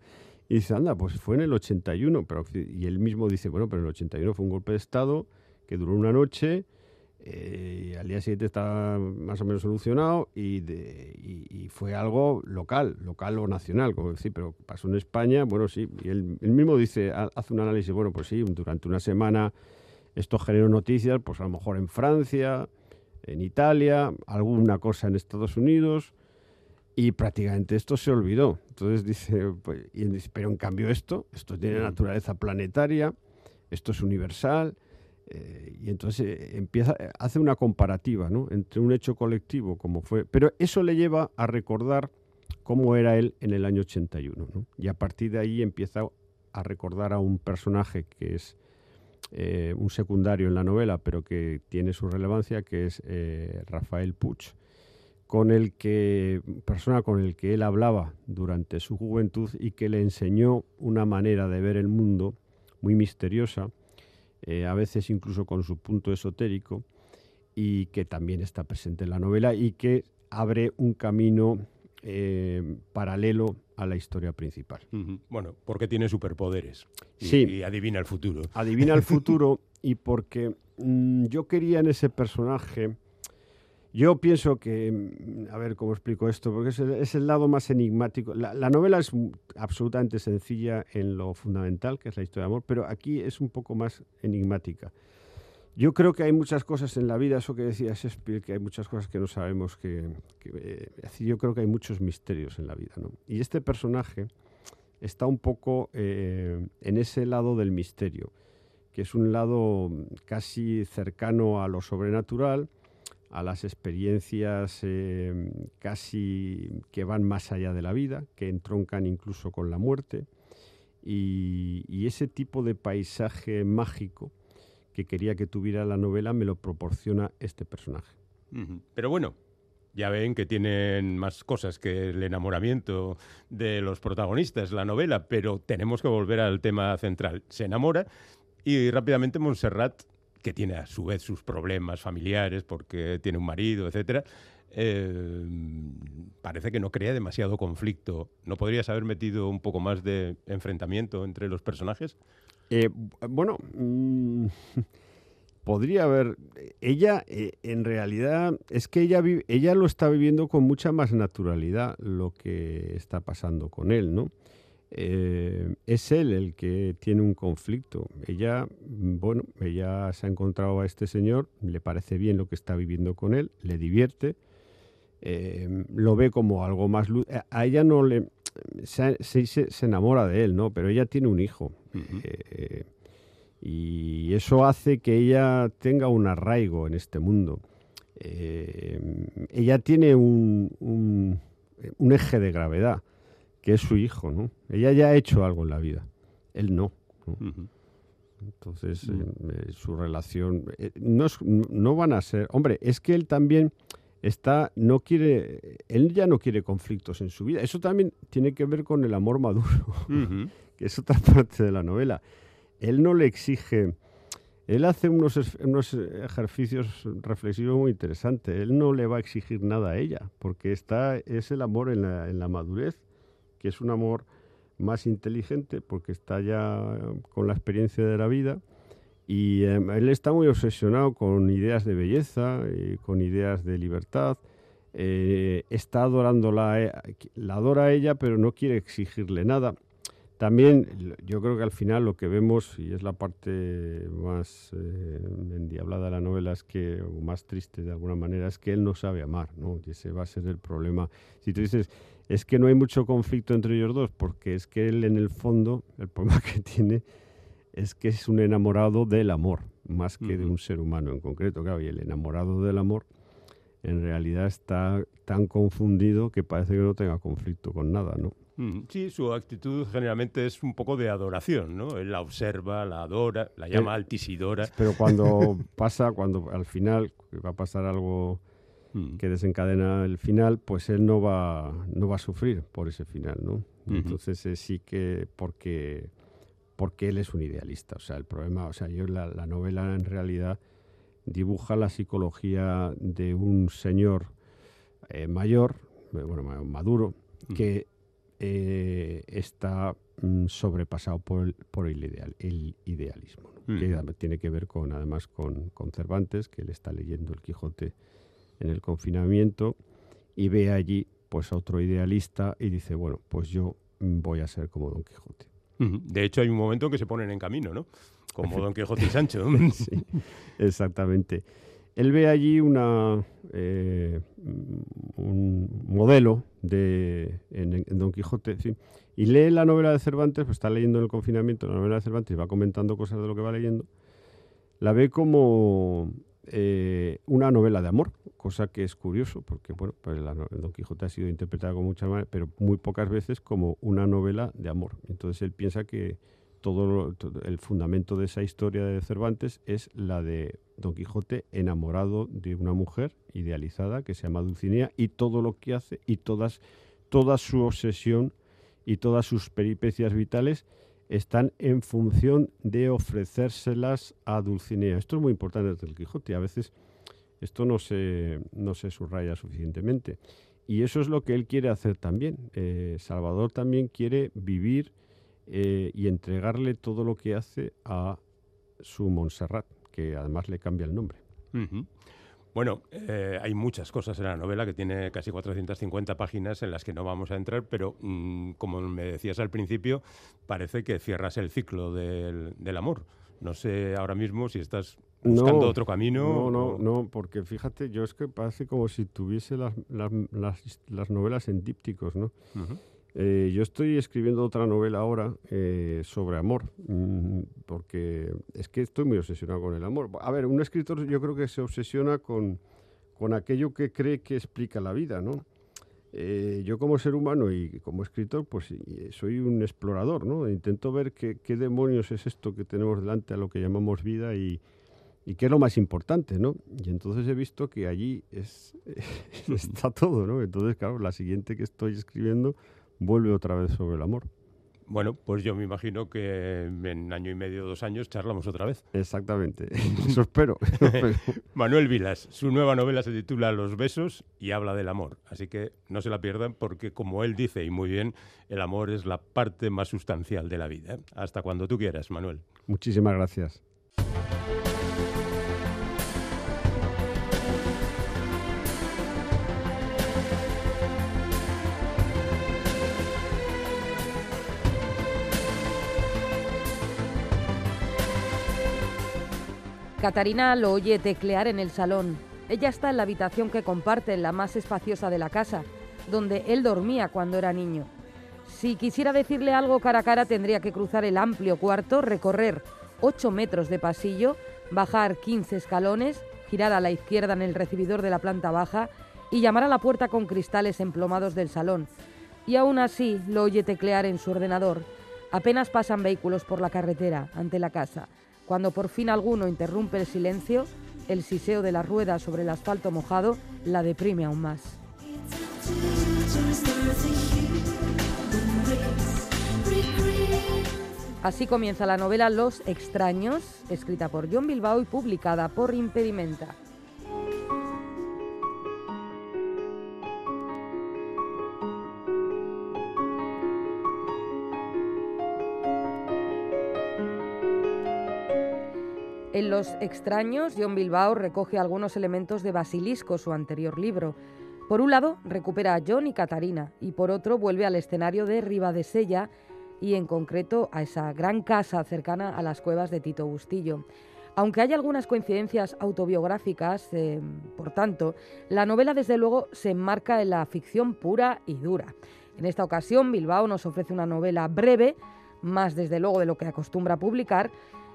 Y dice, anda, pues fue en el 81. Pero, y él mismo dice, bueno, pero en el 81 fue un golpe de Estado que duró una noche eh, al día siguiente está más o menos solucionado y, fue algo local, local o nacional, como decir, pero pasó en España, bueno, sí, y él, mismo dice, hace un análisis, bueno, pues sí, durante una semana esto generó noticias, pues a lo mejor en Francia, en Italia, alguna cosa en Estados Unidos, y prácticamente esto se olvidó. Entonces dice, pues, pero en cambio esto, esto tiene mm. naturaleza planetaria, esto es universal, eh, y entonces eh, empieza, eh, hace una comparativa entre un hecho colectivo como fue, pero eso le lleva a recordar cómo era él en el año 81. Y a partir de ahí empieza a recordar a un personaje que es un secundario en la novela, pero que tiene su relevancia, que es Rafael Puig, con el que, persona con el que él hablaba durante su juventud y que le enseñó una manera de ver el mundo muy misteriosa eh, a veces incluso con su punto esotérico, y que también está presente en la novela y que abre un camino eh, paralelo a la historia principal. Bueno, porque tiene superpoderes y, sí, y adivina el futuro. Adivina el futuro y porque mm, yo quería en ese personaje yo pienso que, mm, a ver cómo explico esto, porque es el, lado más enigmático. La, novela es absolutamente sencilla en lo fundamental, que es la historia de amor, pero aquí es un poco más enigmática. Yo creo que hay muchas cosas en la vida, eso que decía Shakespeare, que hay muchas cosas que no sabemos, que, eh, yo creo que hay muchos misterios en la vida. ¿no? Y este personaje está un poco eh, en ese lado del misterio, que es un lado casi cercano a lo sobrenatural, a las experiencias eh, casi que van más allá de la vida, que entroncan incluso con la muerte, y, ese tipo de paisaje mágico que quería que tuviera la novela me lo proporciona este personaje. Pero bueno, ya ven que tienen más cosas que el enamoramiento de los protagonistas, la novela, pero tenemos que volver al tema central. Se enamora y rápidamente Montserrat que tiene a su vez sus problemas familiares porque tiene un marido, etcétera, eh, parece que no crea demasiado conflicto. ¿No podrías haber metido un poco más de enfrentamiento entre los personajes? Eh, bueno, mm, podría haber. Ella, eh, en realidad, es que ella, ella lo está viviendo con mucha más naturalidad lo que está pasando con él, ¿no? Eh, es él el que tiene un conflicto. Ella, bueno, ella se ha encontrado a este señor, le parece bien lo que está viviendo con él, le divierte, eh, lo ve como algo más... A ella no le... Se, se, enamora de él, ¿no? Pero ella tiene un hijo. Eh, y eso hace que ella tenga un arraigo en este mundo. ella tiene un, un eje de gravedad que es su hijo, ¿no? Ella ya ha hecho algo en la vida, él no. Entonces, mm. eh, eh, su relación eh, no, no van a ser. Hombre, es que él también está, no quiere, él ya no quiere conflictos en su vida. Eso también tiene que ver con el amor maduro, que es otra parte de la novela. Él no le exige. Él hace unos, unos ejercicios reflexivos muy interesantes. Él no le va a exigir nada a ella, porque está, es el amor en la, en la madurez que es un amor más inteligente porque está ya con la experiencia de la vida y em, él está muy obsesionado con ideas de belleza, y con ideas de libertad. Eh, está adorándola, eh, la adora a ella, pero no quiere exigirle nada. También yo creo que al final lo que vemos, y es la parte más eh, endiablada de la novela, es que, o más triste de alguna manera, es que él no sabe amar, ¿no? Y ese va a ser el problema. Si tú dices, es que no hay mucho conflicto entre ellos dos, porque es que él en el fondo, el problema que tiene es que es un enamorado del amor, más que de un ser humano en concreto. Claro, y el enamorado del amor en realidad está tan confundido que parece que no tenga conflicto con nada, ¿no? Sí, su actitud generalmente es un poco de adoración, ¿no? Él la observa, la adora, la llama altisidora. Pero cuando pasa, cuando al final va a pasar algo Hmm. que desencadena el final, pues él no va, no va a sufrir por ese final, ¿no? Entonces eh, sí que porque, porque él es un idealista. O sea, el problema, o sea, yo la, la novela en realidad dibuja la psicología de un señor eh, mayor, eh, bueno, maduro, que está mm, sobrepasado por el, por el, ideal, el idealismo, que tiene que ver con, además con, con Cervantes, que él está leyendo el Quijote en el confinamiento y ve allí pues a otro idealista y dice, bueno, pues yo voy a ser como Don Quijote. De hecho, hay un momento en que se ponen en camino, ¿no? Como Don Quijote y Sancho. sí, exactamente. Él ve allí una, eh, un modelo de en, Don Quijote y lee la novela de Cervantes, pues está leyendo en el confinamiento la novela de Cervantes y va comentando cosas de lo que va leyendo. La ve como eh, una novela de amor, cosa que es curioso, porque bueno, pues Don Quijote ha sido interpretada con muchas pero muy pocas veces como una novela de amor. Entonces él piensa que todo, el fundamento de esa historia de Cervantes es la de Don Quijote enamorado de una mujer idealizada que se llama Dulcinea y todo lo que hace y todas, toda su obsesión y todas sus peripecias vitales están en función de ofrecérselas a Dulcinea. Esto es muy importante desde el Quijote. A veces esto no se, no se subraya suficientemente. Y eso es lo que él quiere hacer también. Eh, Salvador también quiere vivir eh, y entregarle todo lo que hace a su Montserrat, que además le cambia el nombre. Bueno, eh, hay muchas cosas en la novela que tiene casi 450 páginas en las que no vamos a entrar, pero mm, como me decías al principio, parece que cierras el ciclo del, amor. No sé ahora mismo si estás buscando otro camino. No, no, no, porque fíjate, yo es que parece como si tuviese las, las, novelas en dípticos, ¿no? Eh, yo estoy escribiendo otra novela ahora eh, sobre amor, mm, porque es que estoy muy obsesionado con el amor. A ver, un escritor yo creo que se obsesiona con, con aquello que cree que explica la vida, ¿no? Eh, yo como ser humano y como escritor, pues soy un explorador, ¿no? Intento ver qué, demonios es esto que tenemos delante a lo que llamamos vida y, qué es lo más importante, ¿no? Y entonces he visto que allí es, está todo, ¿no? Entonces, claro, la siguiente que estoy escribiendo vuelve otra vez sobre el amor. Bueno, pues yo me imagino que en año y medio, dos años, charlamos otra vez. Exactamente, eso espero. Manuel Vilas, su nueva novela se titula Los besos y habla del amor. Así que no se la pierdan porque, como él dice, y muy bien, el amor es la parte más sustancial de la vida. Hasta cuando tú quieras, Manuel. Muchísimas gracias. Catarina lo oye teclear en el salón. Ella está en la habitación que comparte, la más espaciosa de la casa, donde él dormía cuando era niño. Si quisiera decirle algo cara a cara tendría que cruzar el amplio cuarto, recorrer 8 metros de pasillo, bajar 15 escalones, girar a la izquierda en el recibidor de la planta baja y llamar a la puerta con cristales emplomados del salón. Y aún así lo oye teclear en su ordenador. Apenas pasan vehículos por la carretera ante la casa. Cuando por fin alguno interrumpe el silencio, el siseo de la rueda sobre el asfalto mojado la deprime aún más. Así comienza la novela Los extraños, escrita por John Bilbao y publicada por Impedimenta. En Los extraños, John Bilbao recoge algunos elementos de Basilisco, su anterior libro. Por un lado, recupera a John y Catarina, y por otro, vuelve al escenario de Ribadesella y en concreto a esa gran casa cercana a las cuevas de Tito Bustillo. Aunque hay algunas coincidencias autobiográficas, eh, por tanto, la novela desde luego se enmarca en la ficción pura y dura. En esta ocasión, Bilbao nos ofrece una novela breve, más desde luego de lo que acostumbra publicar,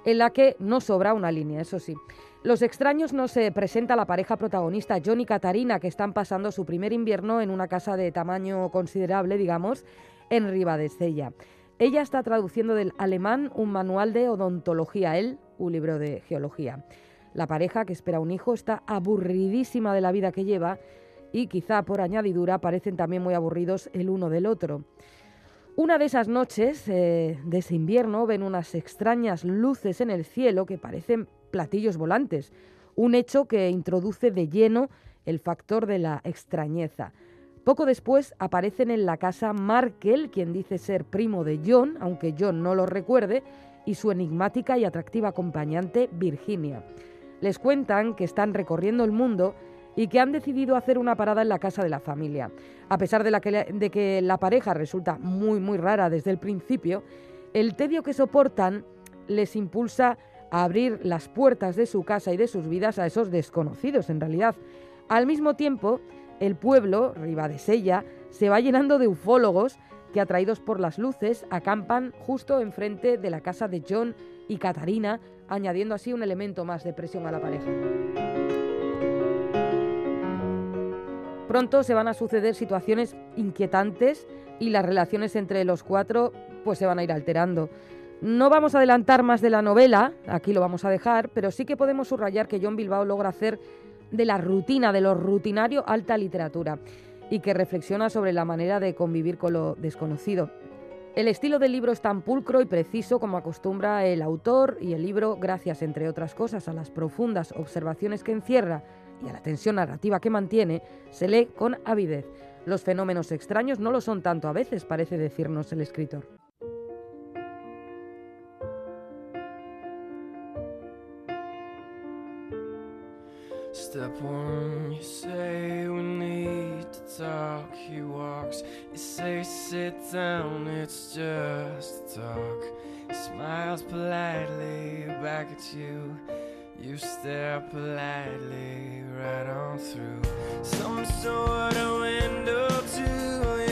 en la que no sobra una línea, eso sí. Los extraños no se presenta la pareja protagonista, John y Catarina, que están pasando su primer invierno en una casa de tamaño considerable, digamos, en Ribadesella. Ella está traduciendo del alemán un manual de odontología, él un libro de geología. La pareja, que espera un hijo, está aburridísima de la vida que lleva y quizá por añadidura parecen también muy aburridos el uno del otro. Una de esas noches eh, de ese invierno ven unas extrañas luces en el cielo que parecen platillos volantes, un hecho que introduce de lleno el factor de la extrañeza. Poco después aparecen en la casa Markel, quien dice ser primo de John, aunque John no lo recuerde, y su enigmática y atractiva acompañante Virginia. Les cuentan que están recorriendo el mundo y que han decidido hacer una parada en la casa de la familia. A pesar de, que, la pareja resulta muy, muy rara desde el principio, el tedio que soportan les impulsa a abrir las puertas de su casa y de sus vidas a esos desconocidos, en realidad. Al mismo tiempo, el pueblo, Ribadesella, se va llenando de ufólogos que, atraídos por las luces, acampan justo enfrente de la casa de John y Catarina, añadiendo así un elemento más de presión a la pareja. Pronto se van a suceder situaciones inquietantes y las relaciones entre los cuatro pues se van a ir alterando. No vamos a adelantar más de la novela, aquí lo vamos a dejar, pero sí que podemos subrayar que John Bilbao logra hacer de la rutina, de lo rutinario, alta literatura y que reflexiona sobre la manera de convivir con lo desconocido. El estilo del libro es tan pulcro y preciso como acostumbra el autor y el libro, gracias entre otras cosas a las profundas observaciones que encierra y a la tensión narrativa que mantiene, se lee con avidez. Los fenómenos extraños no lo son tanto a veces, parece decirnos el escritor. Step one, you say we need to talk. He walks, you say sit down, it's just talk. He smiles politely back at you. You stare politely right on through some sort of window to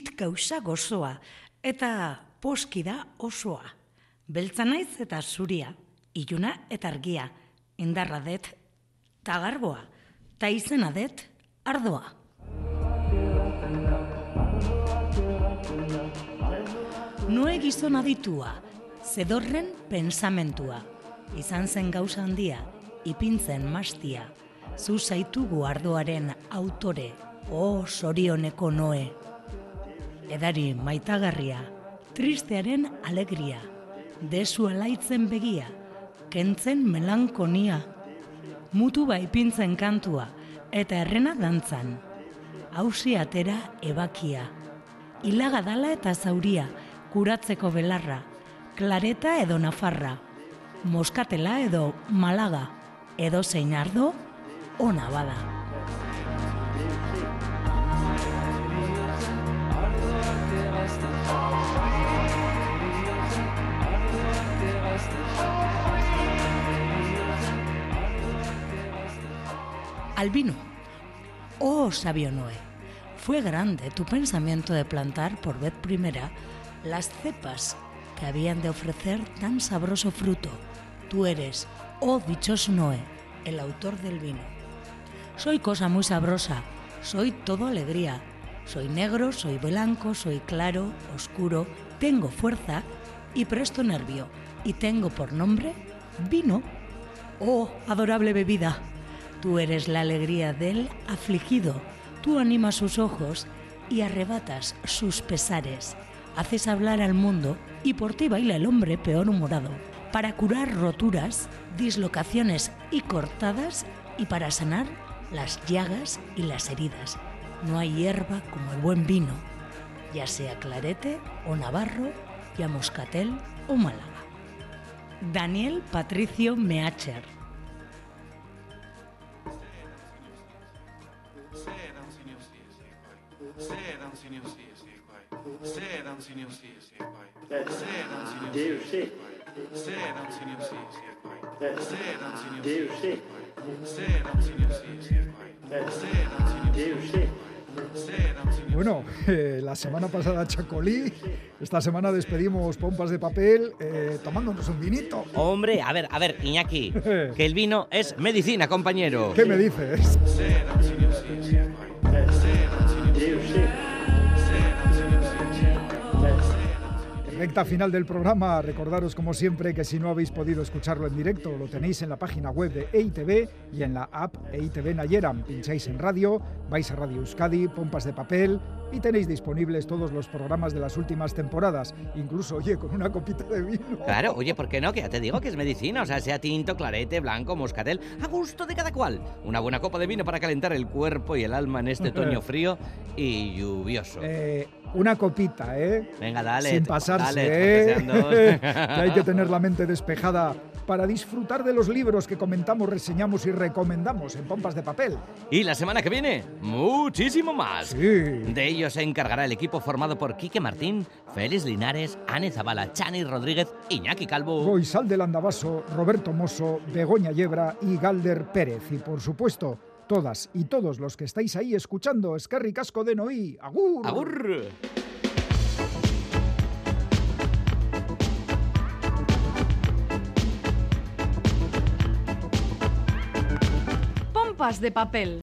Gauza gozoa, eta poski da osoa. Beltza naiz eta zuria, iluna eta argia, indarra det, tagarboa, ta izena det, ardoa. Noe gizon aditua, zedorren pensamentua, izan zen gauza handia, ipintzen mastia, zu zaitugu ardoaren autore, o sorioneko noe. Edari maitagarria, tristearen alegria, desu alaitzen begia, kentzen melankonia, mutu baipintzen kantua, eta errena dantzan. Hausi atera ebakia, ilaga dala eta zauria, kuratzeko belarra, klareta edo nafarra, moskatela edo malaga, edo zein ardo, ona bada. Albino. Oh, sabio Noé, fue grande tu pensamiento de plantar por vez primera las cepas que habían de ofrecer tan sabroso fruto. Tú eres, oh dichoso Noé, el autor del vino. Soy cosa muy sabrosa, soy todo alegría. Soy negro, soy blanco, soy claro, oscuro, tengo fuerza y presto nervio, y tengo por nombre vino. Oh, adorable bebida, tú eres la alegría del afligido, tú animas sus ojos y arrebatas sus pesares, haces hablar al mundo y por ti baila el hombre peor humorado, para curar roturas, dislocaciones y cortadas y para sanar las llagas y las heridas. No hay hierba como el buen vino, ya sea clarete o navarro, ya moscatel o málaga. Daniel Patricio Meacher. Bueno, eh, la semana pasada Chacolí, esta semana despedimos pompas de papel eh, tomándonos un vinito. Hombre, a ver, a ver, Iñaki, que el vino es medicina, compañero. ¿Qué me dices? Recta final del programa, recordaros como siempre que si no habéis podido escucharlo en directo, lo tenéis en la página web de EITV y en la app EITV Nayeram. Pincháis en radio, vais a Radio Euskadi, Pompas de Papel y tenéis disponibles todos los programas de las últimas temporadas, incluso, oye, con una copita de vino. Claro, oye, ¿por qué no? Que ya te digo que es medicina, o sea, sea tinto, clarete, blanco, moscatel, a gusto de cada cual. Una buena copa de vino para calentar el cuerpo y el alma en este otoño frío y lluvioso. Eh, una copita, ¿eh? Venga, dale. Sin pasarse, dale, ¿eh? que hay que tener la mente despejada para disfrutar de los libros que comentamos, reseñamos y recomendamos en Pompas de Papel. Y la semana que viene, muchísimo más. Sí. De ello se encargará el equipo formado por Quique Martín, Félix Linares, Ane Zabala, Chani Rodríguez, Iñaki Calvo. Goizal del Andabaso, Roberto Mosso, Begoña Yebra y Galder Pérez. Y por supuesto, todas y todos los que estáis ahí escuchando Escarri Casco de Noí. ¡Agur! ¡Agur! Pompas de papel.